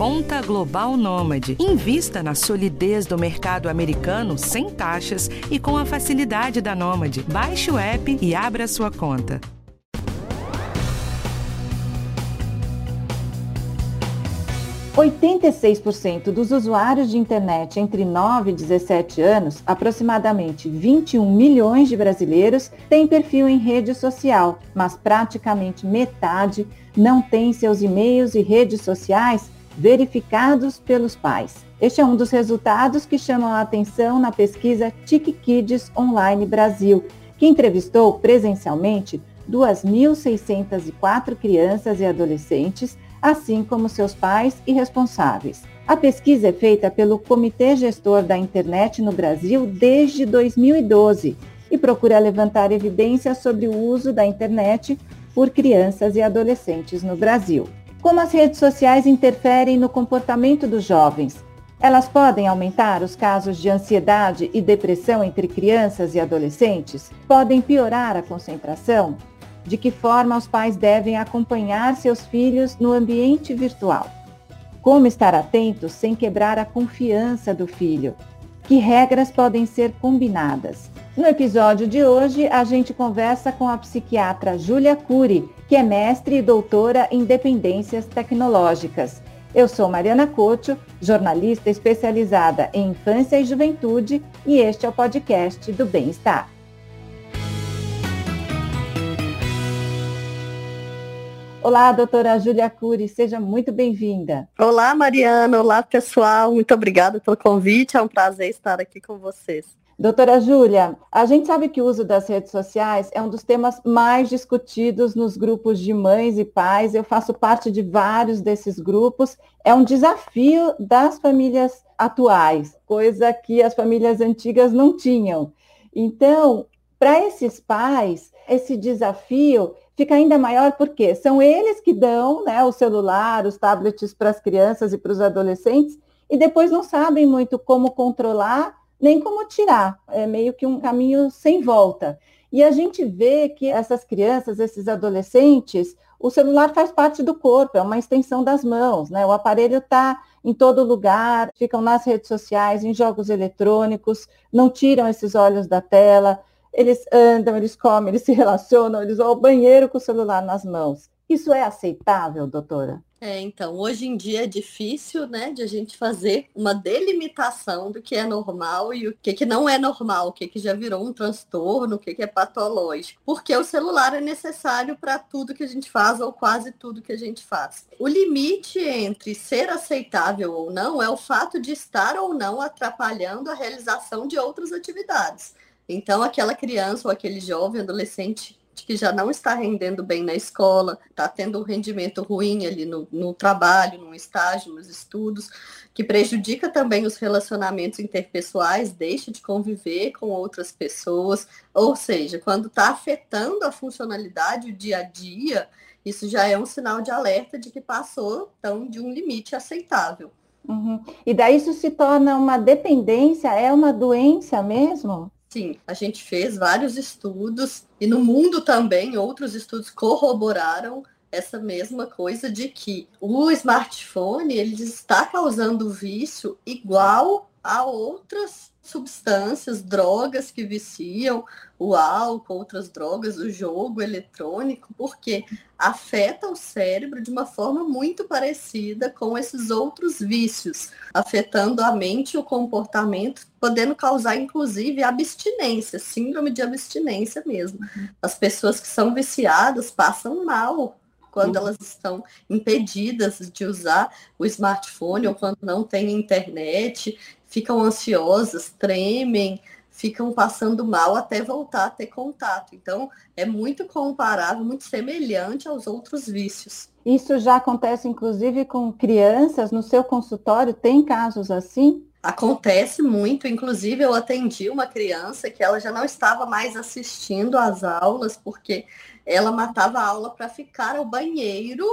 Conta Global Nômade. Invista na solidez do mercado americano sem taxas e com a facilidade da Nômade. Baixe o app e abra sua conta. Oitenta dos usuários de internet entre 9 e 17 anos, aproximadamente 21 milhões de brasileiros, têm perfil em rede social, mas praticamente metade não tem seus e-mails e redes sociais verificados pelos pais. Este é um dos resultados que chamam a atenção na pesquisa TIC Kids Online Brasil, que entrevistou presencialmente 2.604 crianças e adolescentes, assim como seus pais e responsáveis. A pesquisa é feita pelo Comitê Gestor da Internet no Brasil desde 2012 e procura levantar evidências sobre o uso da internet por crianças e adolescentes no Brasil. Como as redes sociais interferem no comportamento dos jovens? Elas podem aumentar os casos de ansiedade e depressão entre crianças e adolescentes? Podem piorar a concentração? De que forma os pais devem acompanhar seus filhos no ambiente virtual? Como estar atentos sem quebrar a confiança do filho? Que regras podem ser combinadas? No episódio de hoje, a gente conversa com a psiquiatra Júlia Cury, que é mestre e doutora em dependências tecnológicas. Eu sou Mariana Couto, jornalista especializada em infância e juventude, e este é o podcast do Bem-Estar. Olá, doutora Júlia Cury, seja muito bem-vinda. Olá, Mariana. Olá, pessoal. Muito obrigada pelo convite. É um prazer estar aqui com vocês. Doutora Júlia, a gente sabe que o uso das redes sociais é um dos temas mais discutidos nos grupos de mães e pais. Eu faço parte de vários desses grupos. É um desafio das famílias atuais, coisa que as famílias antigas não tinham. Então, para esses pais, esse desafio fica ainda maior porque são eles que dão né, o celular, os tablets para as crianças e para os adolescentes e depois não sabem muito como controlar nem como tirar. É meio que um caminho sem volta. E a gente vê que essas crianças, esses adolescentes, o celular faz parte do corpo, é uma extensão das mãos, né? O aparelho está em todo lugar, ficam nas redes sociais, em jogos eletrônicos, não tiram esses olhos da tela, eles andam, eles comem, eles se relacionam, eles vão ao banheiro com o celular nas mãos. Isso é aceitável, doutora? É, então, hoje em dia é difícil, né, de a gente fazer uma delimitação do que é normal e o que, que não é normal, o que, que já virou um transtorno, o que, que é patológico. Porque o celular é necessário para tudo que a gente faz ou quase tudo que a gente faz. O limite entre ser aceitável ou não é o fato de estar ou não atrapalhando a realização de outras atividades. Então, aquela criança ou aquele jovem, adolescente que já não está rendendo bem na escola, está tendo um rendimento ruim ali no, no trabalho, no estágio, nos estudos, que prejudica também os relacionamentos interpessoais, deixa de conviver com outras pessoas, ou seja, quando está afetando a funcionalidade, o dia a dia, isso já é um sinal de alerta de que passou, então, de um limite aceitável. Uhum. E daí isso se torna uma dependência, é uma doença mesmo? Sim, a gente fez vários estudos e no mundo também outros estudos corroboraram essa mesma coisa de que o smartphone ele está causando vício igual a outras substâncias, drogas que viciam, o álcool, outras drogas, o jogo eletrônico, porque afeta o cérebro de uma forma muito parecida com esses outros vícios, afetando a mente e o comportamento, podendo causar inclusive abstinência, síndrome de abstinência mesmo. As pessoas que são viciadas passam mal quando elas estão impedidas de usar o smartphone ou quando não tem internet ficam ansiosas, tremem, ficam passando mal até voltar a ter contato. Então, é muito comparável, muito semelhante aos outros vícios. Isso já acontece, inclusive, com crianças no seu consultório? Tem casos assim? Acontece muito, inclusive eu atendi uma criança que ela já não estava mais assistindo às aulas porque ela matava a aula para ficar ao banheiro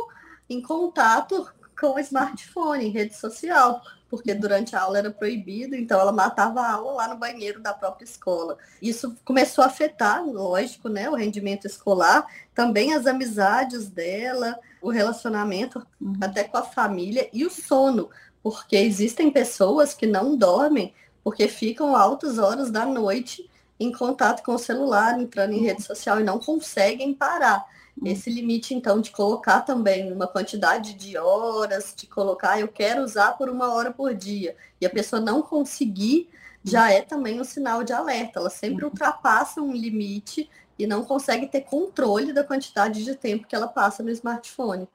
em contato com o smartphone, em rede social, porque durante a aula era proibido, então ela matava a aula lá no banheiro da própria escola. Isso começou a afetar, lógico, né, o rendimento escolar, também as amizades dela, o relacionamento uhum. até com a família e o sono, porque existem pessoas que não dormem porque ficam altas horas da noite em contato com o celular, entrando em rede social e não conseguem parar. Esse limite, então, de colocar também uma quantidade de horas, de colocar, eu quero usar por uma hora por dia, e a pessoa não conseguir, já é também um sinal de alerta. Ela sempre uhum. ultrapassa um limite e não consegue ter controle da quantidade de tempo que ela passa no smartphone.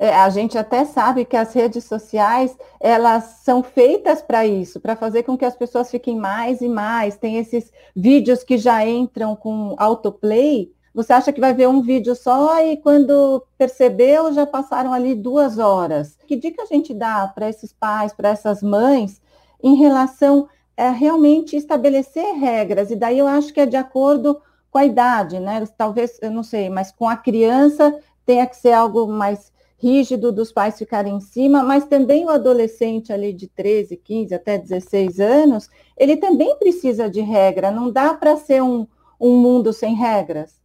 É, a gente até sabe que as redes sociais elas são feitas para isso, para fazer com que as pessoas fiquem mais e mais. Tem esses vídeos que já entram com autoplay. Você acha que vai ver um vídeo só e quando percebeu já passaram ali duas horas. Que dica a gente dá para esses pais, para essas mães, em relação a realmente estabelecer regras? E daí eu acho que é de acordo com a idade, né? Talvez, eu não sei, mas com a criança tenha que ser algo mais rígido dos pais ficarem em cima, mas também o adolescente ali de 13, 15 até 16 anos, ele também precisa de regra, não dá para ser um, um mundo sem regras.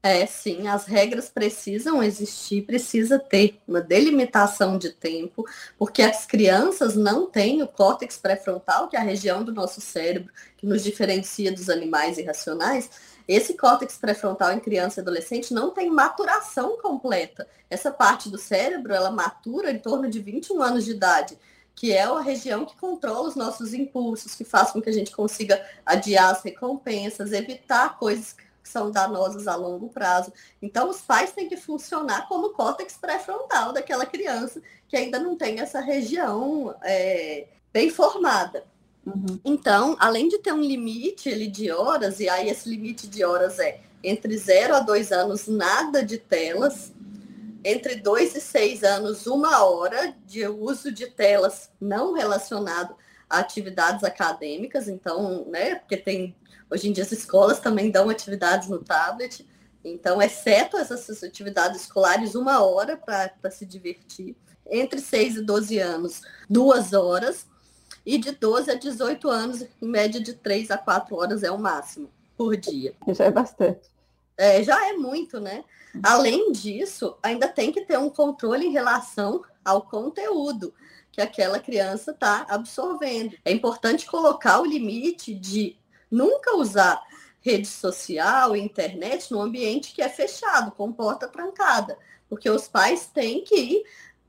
É, sim, as regras precisam existir, precisa ter uma delimitação de tempo, porque as crianças não têm o córtex pré-frontal, que é a região do nosso cérebro que nos diferencia dos animais irracionais, esse córtex pré-frontal em criança e adolescente não tem maturação completa. Essa parte do cérebro, ela matura em torno de 21 anos de idade, que é a região que controla os nossos impulsos, que faz com que a gente consiga adiar as recompensas, evitar coisas que são danosas a longo prazo. Então, os pais têm que funcionar como córtex pré-frontal daquela criança que ainda não tem essa região é, bem formada. Uhum. Então, além de ter um limite ele, de horas, e aí esse limite de horas é entre 0 a 2 anos, nada de telas, entre 2 e 6 anos, uma hora de uso de telas não relacionado atividades acadêmicas, então, né, porque tem, hoje em dia as escolas também dão atividades no tablet, então, exceto essas atividades escolares, uma hora para se divertir. Entre 6 e 12 anos, duas horas e de 12 a 18 anos, em média de 3 a 4 horas é o máximo por dia. Já é bastante. É, já é muito, né? Além disso, ainda tem que ter um controle em relação ao conteúdo que aquela criança está absorvendo. É importante colocar o limite de nunca usar rede social, internet no ambiente que é fechado, com porta trancada, porque os pais têm que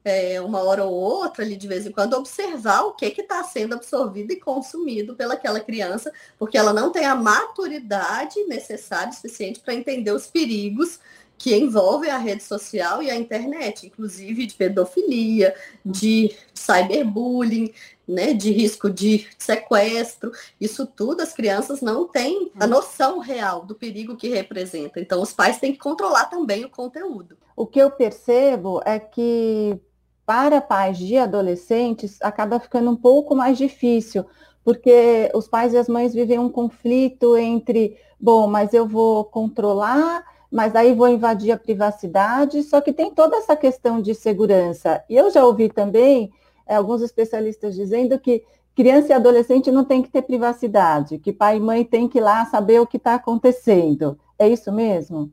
é, uma hora ou outra, ali de vez em quando, observar o que está sendo absorvido e consumido pelaquela criança, porque ela não tem a maturidade necessária, suficiente para entender os perigos que envolvem a rede social e a internet, inclusive de pedofilia, de cyberbullying, né, de risco de sequestro. Isso tudo as crianças não têm a noção real do perigo que representa. Então, os pais têm que controlar também o conteúdo. O que eu percebo é que para pais de adolescentes acaba ficando um pouco mais difícil, porque os pais e as mães vivem um conflito entre, bom, mas eu vou controlar, mas aí vou invadir a privacidade, só que tem toda essa questão de segurança. E eu já ouvi também é, alguns especialistas dizendo que criança e adolescente não tem que ter privacidade, que pai e mãe tem que ir lá saber o que está acontecendo. É isso mesmo?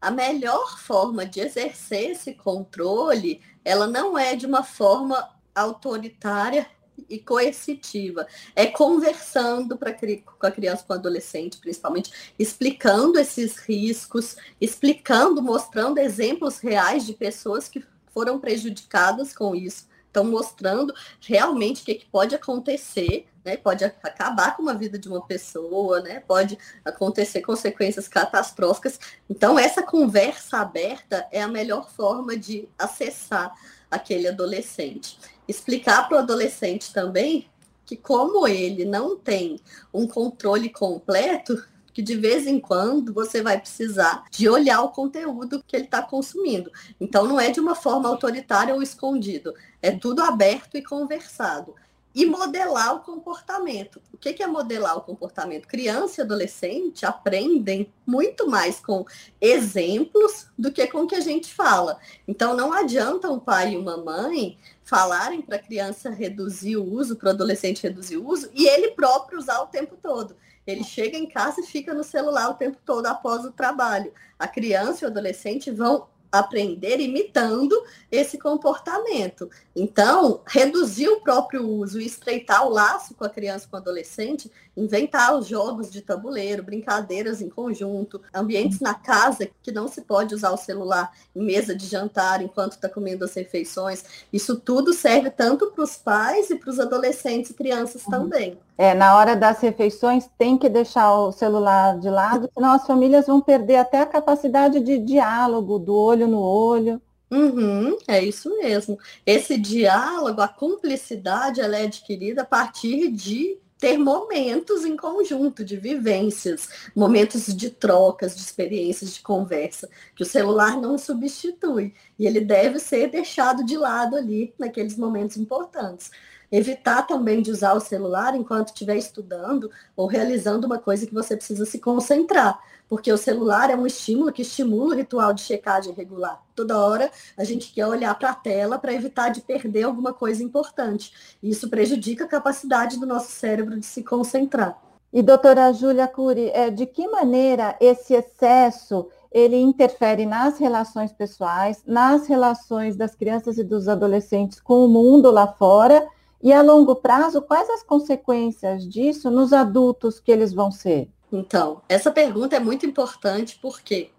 A melhor forma de exercer esse controle ela não é de uma forma autoritária e coercitiva. É conversando pra, com a criança, com o adolescente, principalmente, explicando esses riscos, explicando, mostrando exemplos reais de pessoas que foram prejudicadas com isso. Estão mostrando realmente o que, que pode acontecer, né? Pode acabar com a vida de uma pessoa, né? Pode acontecer consequências catastróficas. Então, essa conversa aberta é a melhor forma de acessar aquele adolescente. Explicar para o adolescente também que como ele não tem um controle completo, que de vez em quando você vai precisar de olhar o conteúdo que ele está consumindo. Então não é de uma forma autoritária ou escondido, é tudo aberto e conversado. E modelar o comportamento. O que é modelar o comportamento? Criança e adolescente aprendem muito mais com exemplos do que com o que a gente fala. Então não adianta um pai e uma mãe falarem para a criança reduzir o uso, para o adolescente reduzir o uso, e ele próprio usar o tempo todo. Ele chega em casa e fica no celular o tempo todo após o trabalho. A criança e o adolescente vão aprender imitando esse comportamento. Então, reduzir o próprio uso e estreitar o laço com a criança e com o adolescente, inventar os jogos de tabuleiro, brincadeiras em conjunto, ambientes na casa que não se pode usar o celular em mesa de jantar enquanto está comendo as refeições. Isso tudo serve tanto para os pais e para os adolescentes e crianças uhum. também. É, na hora das refeições tem que deixar o celular de lado, senão as famílias vão perder até a capacidade de diálogo, do olho no olho. Uhum, é isso mesmo. Esse diálogo, a cumplicidade, ela é adquirida a partir de ter momentos em conjunto, de vivências, momentos de trocas, de experiências, de conversa, que o celular não substitui. E ele deve ser deixado de lado ali naqueles momentos importantes. Evitar também de usar o celular enquanto estiver estudando ou realizando uma coisa que você precisa se concentrar, porque o celular é um estímulo que estimula o ritual de checagem regular. Toda hora a gente quer olhar para a tela para evitar de perder alguma coisa importante. Isso prejudica a capacidade do nosso cérebro de se concentrar. E doutora Júlia Cury, é, de que maneira esse excesso ele interfere nas relações pessoais, nas relações das crianças e dos adolescentes com o mundo lá fora e a longo prazo, quais as consequências disso nos adultos que eles vão ser? Então, essa pergunta é muito importante porque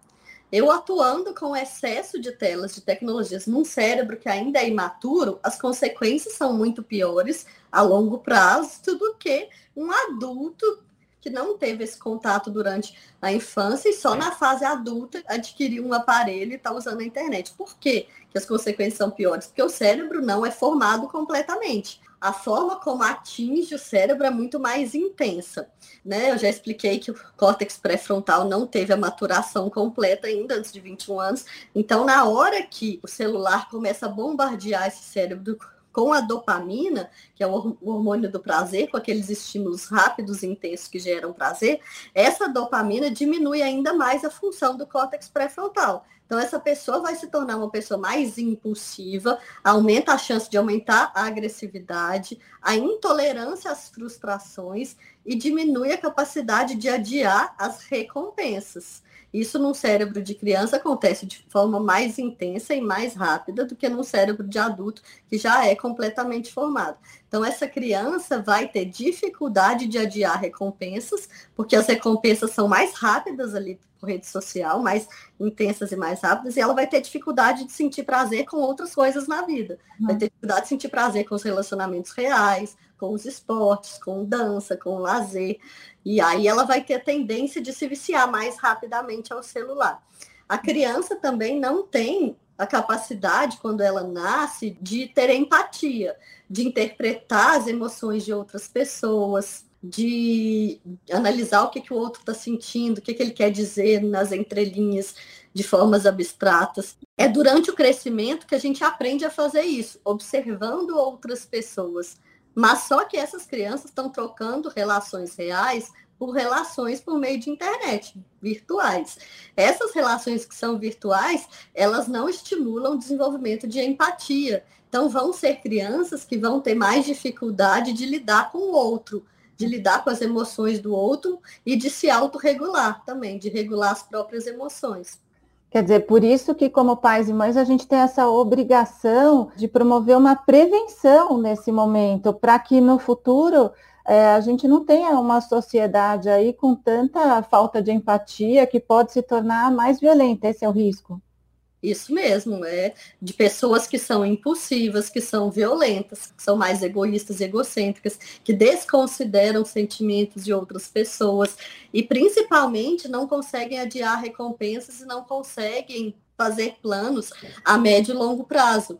eu atuando com excesso de telas de tecnologias num cérebro que ainda é imaturo, as consequências são muito piores a longo prazo do que um adulto que não teve esse contato durante a infância e só na fase adulta adquiriu um aparelho e está usando a internet. Por quê que as consequências são piores? Porque o cérebro não é formado completamente a forma como atinge o cérebro é muito mais intensa. Né? Eu já expliquei que o córtex pré-frontal não teve a maturação completa ainda antes de 21 anos. Então, na hora que o celular começa a bombardear esse cérebro com a dopamina, que é o hormônio do prazer, com aqueles estímulos rápidos e intensos que geram prazer, essa dopamina diminui ainda mais a função do córtex pré-frontal. Então, essa pessoa vai se tornar uma pessoa mais impulsiva, aumenta a chance de aumentar a agressividade, a intolerância às frustrações e diminui a capacidade de adiar as recompensas. Isso num cérebro de criança acontece de forma mais intensa e mais rápida do que num cérebro de adulto que já é completamente formado. Então, essa criança vai ter dificuldade de adiar recompensas, porque as recompensas são mais rápidas ali por rede social, mais intensas e mais rápidas, e ela vai ter dificuldade de sentir prazer com outras coisas na vida. Vai ter dificuldade de sentir prazer com os relacionamentos reais, com os esportes, com dança, com lazer. E aí ela vai ter a tendência de se viciar mais rapidamente ao celular. A criança também não tem a capacidade, quando ela nasce, de ter empatia, de interpretar as emoções de outras pessoas, de analisar o que, que o outro está sentindo, o que, que ele quer dizer nas entrelinhas de formas abstratas. É durante o crescimento que a gente aprende a fazer isso, observando outras pessoas. Mas só que essas crianças estão trocando relações reais por relações por meio de internet, virtuais. Essas relações que são virtuais, elas não estimulam o desenvolvimento de empatia. Então, vão ser crianças que vão ter mais dificuldade de lidar com o outro, de lidar com as emoções do outro e de se autorregular também, de regular as próprias emoções. Quer dizer, por isso que, como pais e mães, a gente tem essa obrigação de promover uma prevenção nesse momento, para que no futuro é, a gente não tenha uma sociedade aí com tanta falta de empatia que pode se tornar mais violenta. Esse é o risco. Isso mesmo, é de pessoas que são impulsivas, que são violentas, que são mais egoístas e egocêntricas, que desconsideram sentimentos de outras pessoas e principalmente não conseguem adiar recompensas e não conseguem fazer planos a médio e longo prazo.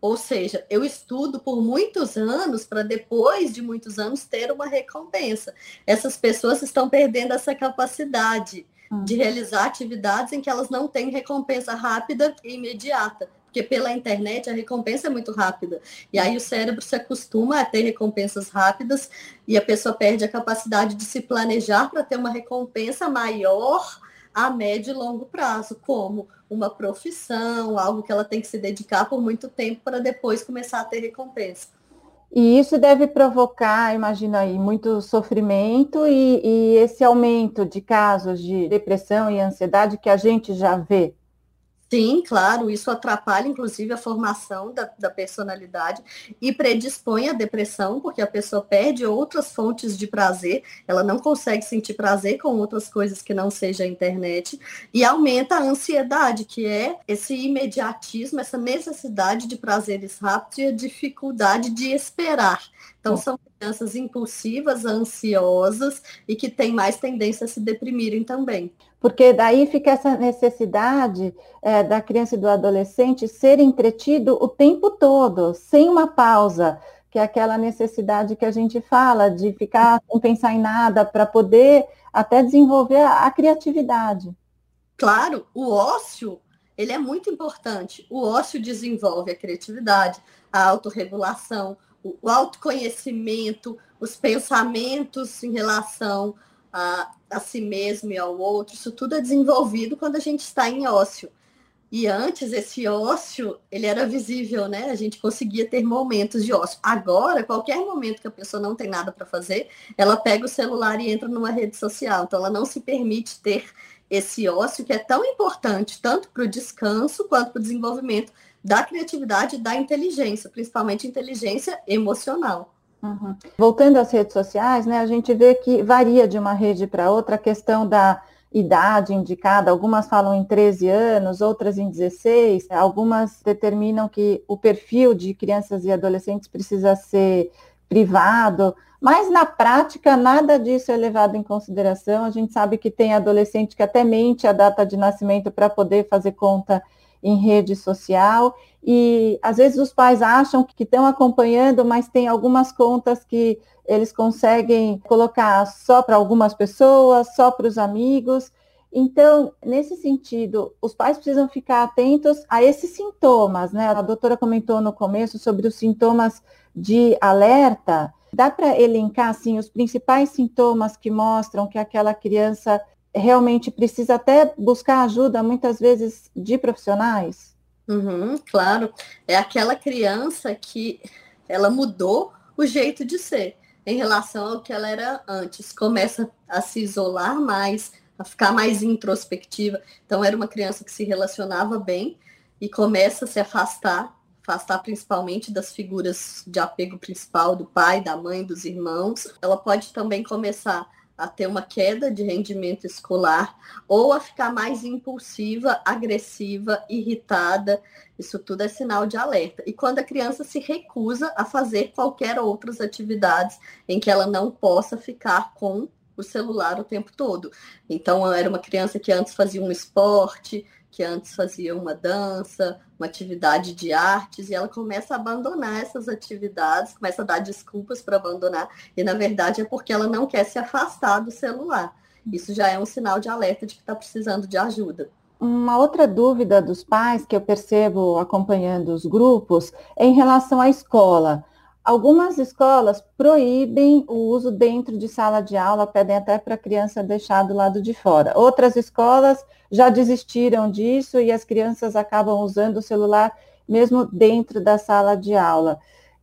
Ou seja, eu estudo por muitos anos para depois de muitos anos ter uma recompensa. Essas pessoas estão perdendo essa capacidade de realizar atividades em que elas não têm recompensa rápida e imediata. Porque pela internet a recompensa é muito rápida. E aí o cérebro se acostuma a ter recompensas rápidas e a pessoa perde a capacidade de se planejar para ter uma recompensa maior a médio e longo prazo, como uma profissão, algo que ela tem que se dedicar por muito tempo para depois começar a ter recompensa. E isso deve provocar, imagina aí, muito sofrimento e, e, esse aumento de casos de depressão e ansiedade que a gente já vê Sim, claro, isso atrapalha inclusive a formação da, da, personalidade e predispõe à depressão, porque a pessoa perde outras fontes de prazer, ela não consegue sentir prazer com outras coisas que não seja a internet, e aumenta a ansiedade, que é esse imediatismo, essa necessidade de prazeres rápidos e a dificuldade de esperar. Então, são crianças impulsivas, ansiosas e que têm mais tendência a se deprimirem também porque daí fica essa necessidade é, da criança e do adolescente ser entretido o tempo todo, sem uma pausa, que é aquela necessidade que a gente fala de ficar sem pensar em nada para poder até desenvolver a, a criatividade. Claro, o ócio ele é muito importante. O ócio desenvolve a criatividade, a autorregulação, o autoconhecimento, os pensamentos em relação a, a si mesmo e ao outro, isso tudo é desenvolvido quando a gente está em ócio. E antes esse ócio, ele era visível, né? A gente conseguia ter momentos de ócio. Agora, qualquer momento que a pessoa não tem nada para fazer, ela pega o celular e entra numa rede social. Então ela não se permite ter esse ócio que é tão importante tanto para o descanso quanto para o desenvolvimento da criatividade e da inteligência, principalmente inteligência emocional. Uhum. Voltando às redes sociais, né, a gente vê que varia de uma rede para outra a questão da idade indicada, algumas falam em 13 anos, outras em 16, algumas determinam que o perfil de crianças e adolescentes precisa ser privado, mas na prática nada disso é levado em consideração. A gente sabe que tem adolescente que até mente a data de nascimento para poder fazer conta em rede social e às vezes os pais acham que estão acompanhando, mas tem algumas contas que eles conseguem colocar só para algumas pessoas, só para os amigos. Então, nesse sentido, os pais precisam ficar atentos a esses sintomas, né? A doutora comentou no começo sobre os sintomas de alerta. Dá para elencar assim os principais sintomas que mostram que aquela criança realmente precisa até buscar ajuda, muitas vezes, de profissionais? Uhum, claro. É aquela criança que ela mudou o jeito de ser em relação ao que ela era antes. Começa a se isolar mais, a ficar mais introspectiva. Então, era uma criança que se relacionava bem e começa a se afastar afastar principalmente das figuras de apego principal do pai, da mãe, dos irmãos. Ela pode também começar a ter uma queda de rendimento escolar ou a ficar mais impulsiva, agressiva, irritada. Isso tudo é sinal de alerta. E quando a criança se recusa a fazer qualquer outras atividades em que ela não possa ficar com o celular o tempo todo. Então, era uma criança que antes fazia um esporte, que antes fazia uma dança, uma atividade de artes, e ela começa a abandonar essas atividades, começa a dar desculpas para abandonar, e na verdade é porque ela não quer se afastar do celular. Isso já é um sinal de alerta de que está precisando de ajuda. Uma outra dúvida dos pais que eu percebo acompanhando os grupos é em relação à escola. Algumas escolas proíbem o uso dentro de sala de aula, pedem até para a criança deixar do lado de fora. Outras escolas já desistiram disso e as crianças acabam usando o celular mesmo dentro da sala de aula.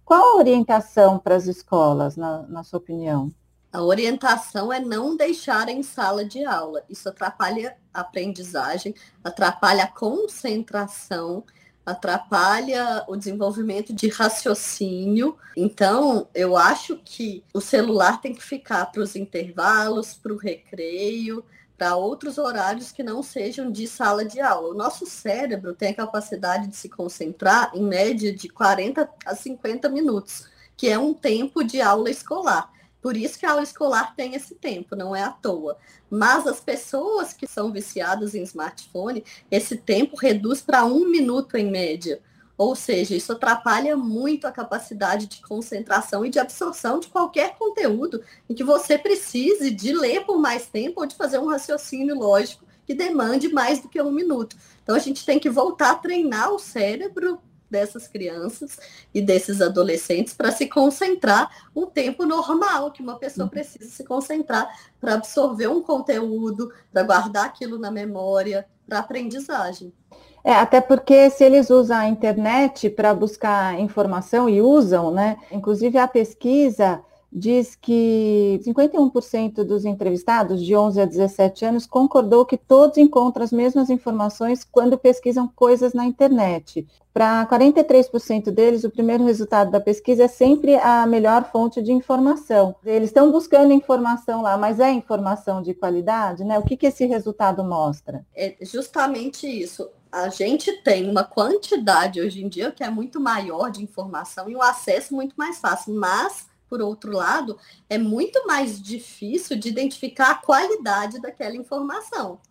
Qual a orientação para as escolas, na, na sua opinião? A orientação é não deixar em sala de aula. Isso atrapalha a aprendizagem, atrapalha a concentração atrapalha o desenvolvimento de raciocínio. Então, eu acho que o celular tem que ficar para os intervalos, para o recreio, para outros horários que não sejam de sala de aula. O nosso cérebro tem a capacidade de se concentrar em média de 40 a 50 minutos, que é um tempo de aula escolar. Por isso que a aula escolar tem esse tempo, não é à toa. Mas as pessoas que são viciadas em smartphone, esse tempo reduz para um minuto em média. Ou seja, isso atrapalha muito a capacidade de concentração e de absorção de qualquer conteúdo em que você precise de ler por mais tempo ou de fazer um raciocínio lógico que demande mais do que um minuto. Então a gente tem que voltar a treinar o cérebro dessas crianças e desses adolescentes para se concentrar um tempo normal que uma pessoa precisa se concentrar para absorver um conteúdo, para guardar aquilo na memória, para aprendizagem. É, até porque se eles usam a internet para buscar informação e usam, né? Inclusive a pesquisa diz que 51% dos entrevistados de 11 a 17 anos concordou que todos encontram as mesmas informações quando pesquisam coisas na internet. Para 43% deles, o primeiro resultado da pesquisa é sempre a melhor fonte de informação. Eles estão buscando informação lá, mas é informação de qualidade, né? O que, que esse resultado mostra? É justamente isso a gente tem uma quantidade hoje em dia que é muito maior de informação e um acesso muito mais fácil, mas por outro lado, é muito mais difícil de identificar a qualidade daquela informação.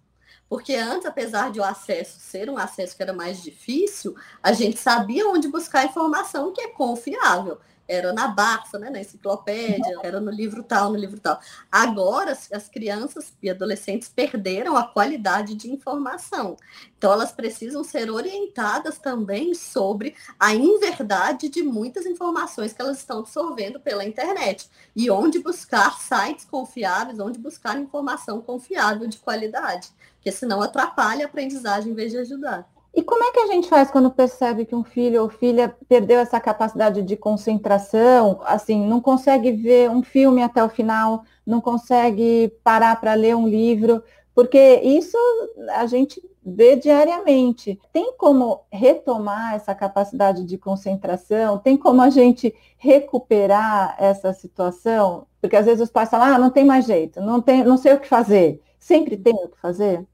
Porque antes, apesar de o acesso ser um acesso que era mais difícil, a gente sabia onde buscar informação que é confiável era na Barça, né, na enciclopédia, era no livro tal, no livro tal. Agora, as crianças e adolescentes perderam a qualidade de informação. Então, elas precisam ser orientadas também sobre a inverdade de muitas informações que elas estão absorvendo pela internet. E onde buscar sites confiáveis, onde buscar informação confiável de qualidade. Porque senão atrapalha a aprendizagem em vez de ajudar. E como é que a gente faz quando percebe que um filho ou filha perdeu essa capacidade de concentração, assim, não consegue ver um filme até o final, não consegue parar para ler um livro, porque isso a gente vê diariamente. Tem como retomar essa capacidade de concentração? Tem como a gente recuperar essa situação? Porque às vezes os pais falam, ah, não tem mais jeito, não, tem, não sei o que fazer. Sempre tem o que fazer?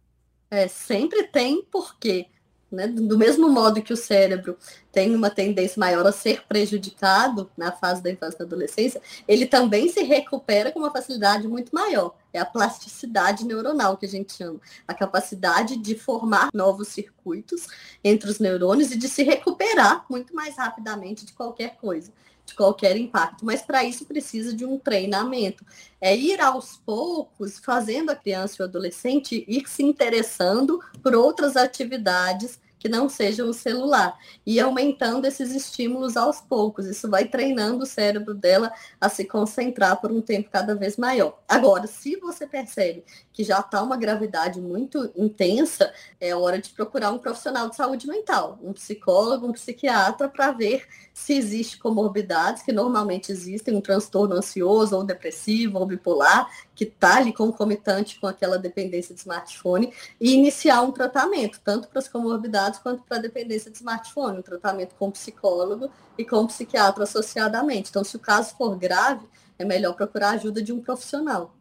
É, sempre tem, porque né? Do mesmo modo que o cérebro tem uma tendência maior a ser prejudicado na fase da infância e da adolescência, ele também se recupera com uma facilidade muito maior. É a plasticidade neuronal que a gente chama. A capacidade de formar novos circuitos entre os neurônios e de se recuperar muito mais rapidamente de qualquer coisa qualquer impacto, mas para isso precisa de um treinamento. É ir aos poucos, fazendo a criança e o adolescente ir se interessando por outras atividades que não sejam o celular. E aumentando esses estímulos aos poucos. Isso vai treinando o cérebro dela a se concentrar por um tempo cada vez maior. Agora, se você percebe que já está uma gravidade muito intensa, é hora de procurar um profissional de saúde mental, um psicólogo, um psiquiatra, para ver se existe comorbidades, que normalmente existem, um transtorno ansioso ou depressivo ou bipolar, que está ali concomitante com aquela dependência de smartphone, e iniciar um tratamento, tanto para as comorbidades quanto para a dependência de smartphone, um tratamento com psicólogo e com psiquiatra associadamente. Então, se o caso for grave, é melhor procurar a ajuda de um profissional.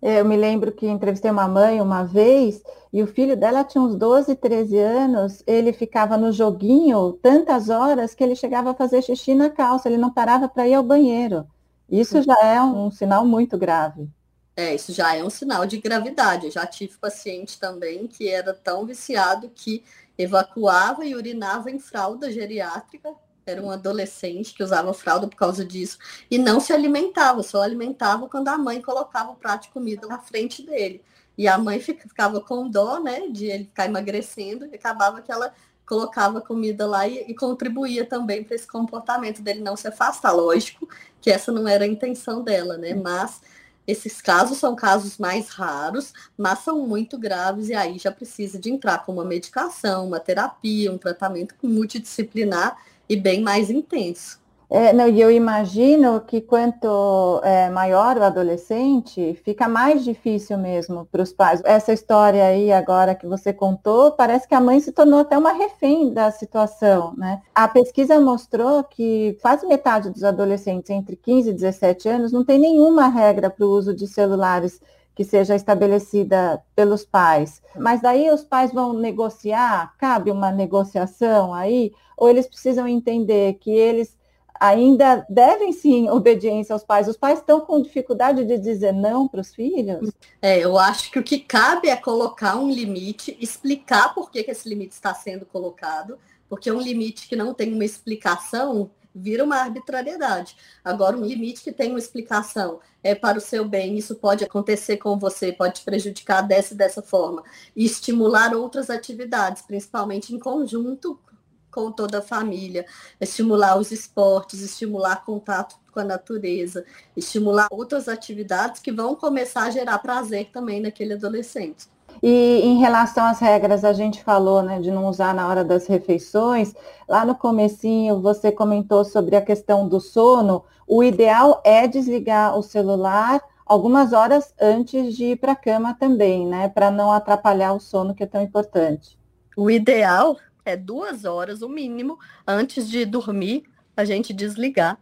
É, eu me lembro que entrevistei uma mãe uma vez e o filho dela tinha uns 12, 13 anos. Ele ficava no joguinho tantas horas que ele chegava a fazer xixi na calça, ele não parava para ir ao banheiro. Isso já é um sinal muito grave. É, isso já é um sinal de gravidade. Eu já tive paciente também que era tão viciado que evacuava e urinava em fralda geriátrica era um adolescente que usava fralda por causa disso e não se alimentava, só alimentava quando a mãe colocava o prato de comida na frente dele. E a mãe ficava com dó, né, de ele ficar emagrecendo e acabava que ela colocava comida lá e, e contribuía também para esse comportamento dele não se afastar. Lógico que essa não era a intenção dela, né, mas esses casos são casos mais raros, mas são muito graves e aí já precisa de entrar com uma medicação, uma terapia, um tratamento multidisciplinar e bem mais intenso. É, não, e eu imagino que quanto é, maior o adolescente, fica mais difícil mesmo para os pais. Essa história aí agora que você contou, parece que a mãe se tornou até uma refém da situação, né? A pesquisa mostrou que quase metade dos adolescentes entre 15 e 17 anos não tem nenhuma regra para o uso de celulares que seja estabelecida pelos pais. Mas daí os pais vão negociar, cabe uma negociação aí, ou eles precisam entender que eles ainda devem sim obediência aos pais. Os pais estão com dificuldade de dizer não para os filhos? É, eu acho que o que cabe é colocar um limite, explicar por que, que esse limite está sendo colocado, porque um limite que não tem uma explicação vira uma arbitrariedade. Agora, um limite que tem uma explicação é para o seu bem, isso pode acontecer com você, pode te prejudicar dessa e dessa forma, e estimular outras atividades, principalmente em conjunto com toda a família, estimular os esportes, estimular contato com a natureza, estimular outras atividades que vão começar a gerar prazer também naquele adolescente. E em relação às regras, a gente falou né, de não usar na hora das refeições. Lá no comecinho você comentou sobre a questão do sono. O ideal é desligar o celular algumas horas antes de ir para a cama também, né? Para não atrapalhar o sono que é tão importante. O ideal é duas horas, o mínimo, antes de dormir, a gente desligar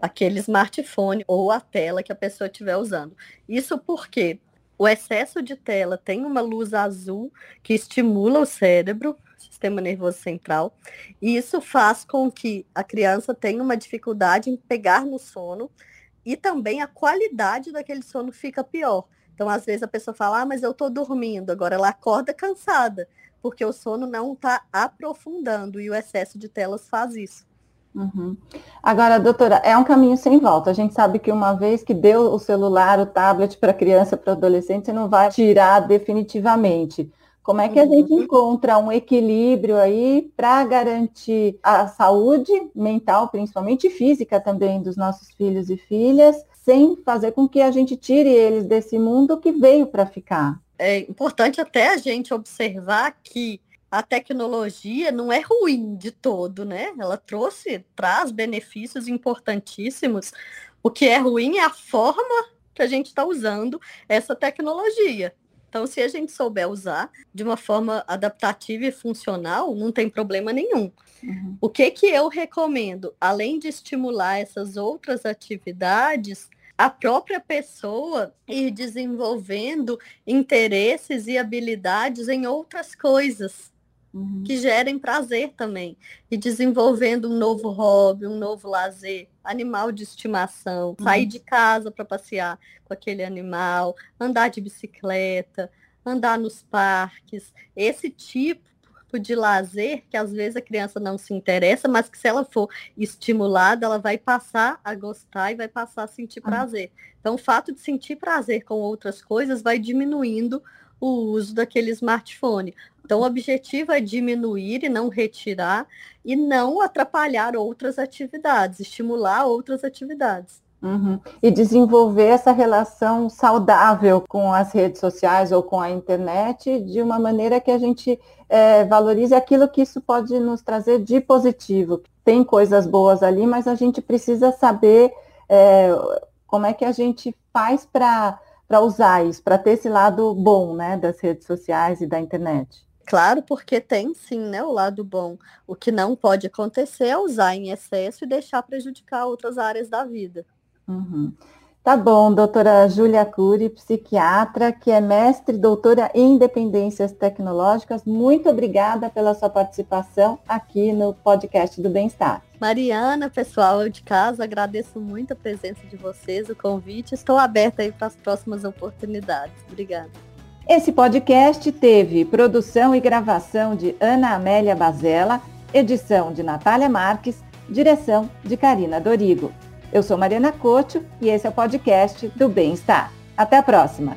aquele smartphone ou a tela que a pessoa estiver usando. Isso porque o excesso de tela tem uma luz azul que estimula o cérebro, sistema nervoso central, e isso faz com que a criança tenha uma dificuldade em pegar no sono e também a qualidade daquele sono fica pior. Então, às vezes a pessoa fala, ah, mas eu estou dormindo, agora ela acorda cansada porque o sono não está aprofundando e o excesso de telas faz isso. Uhum. Agora, doutora, é um caminho sem volta. A gente sabe que uma vez que deu o celular, o tablet para criança, para adolescente, você não vai tirar definitivamente. Como é que a uhum. gente encontra um equilíbrio aí para garantir a saúde mental, principalmente e física também, dos nossos filhos e filhas, sem fazer com que a gente tire eles desse mundo que veio para ficar? É importante até a gente observar que a tecnologia não é ruim de todo, né? Ela trouxe, traz benefícios importantíssimos. O que é ruim é a forma que a gente está usando essa tecnologia. Então, se a gente souber usar de uma forma adaptativa e funcional, não tem problema nenhum. Uhum. O que, que eu recomendo? Além de estimular essas outras atividades, a própria pessoa ir desenvolvendo interesses e habilidades em outras coisas uhum. que gerem prazer também. E desenvolvendo um novo hobby, um novo lazer, animal de estimação, uhum. sair de casa para passear com aquele animal, andar de bicicleta, andar nos parques. Esse tipo tipo de lazer que às vezes a criança não se interessa, mas que se ela for estimulada, ela vai passar a gostar e vai passar a sentir prazer. Então, o fato de sentir prazer com outras coisas vai diminuindo o uso daquele smartphone. Então, o objetivo é diminuir e não retirar e não atrapalhar outras atividades, estimular outras atividades. Uhum. E desenvolver essa relação saudável com as redes sociais ou com a internet de uma maneira que a gente é, valorize aquilo que isso pode nos trazer de positivo. Tem coisas boas ali, mas a gente precisa saber é, como é que a gente faz para usar isso, para ter esse lado bom né, das redes sociais e da internet. Claro, porque tem sim, né, o lado bom. O que não pode acontecer é usar em excesso e deixar prejudicar outras áreas da vida. Uhum. Tá bom, doutora Júlia Cury, psiquiatra, que é mestre e doutora em dependências tecnológicas. Muito obrigada pela sua participação aqui no podcast do Bem-Estar. Mariana, pessoal de casa, agradeço muito a presença de vocês, o convite. Estou aberta aí para as próximas oportunidades. Obrigada. Esse podcast teve produção e gravação de Ana Amélia Bazella, edição de Natália Marques, direção de Karina Dorigo. Eu sou Mariana Cocho e esse é o podcast do Bem-Estar. Até a próxima!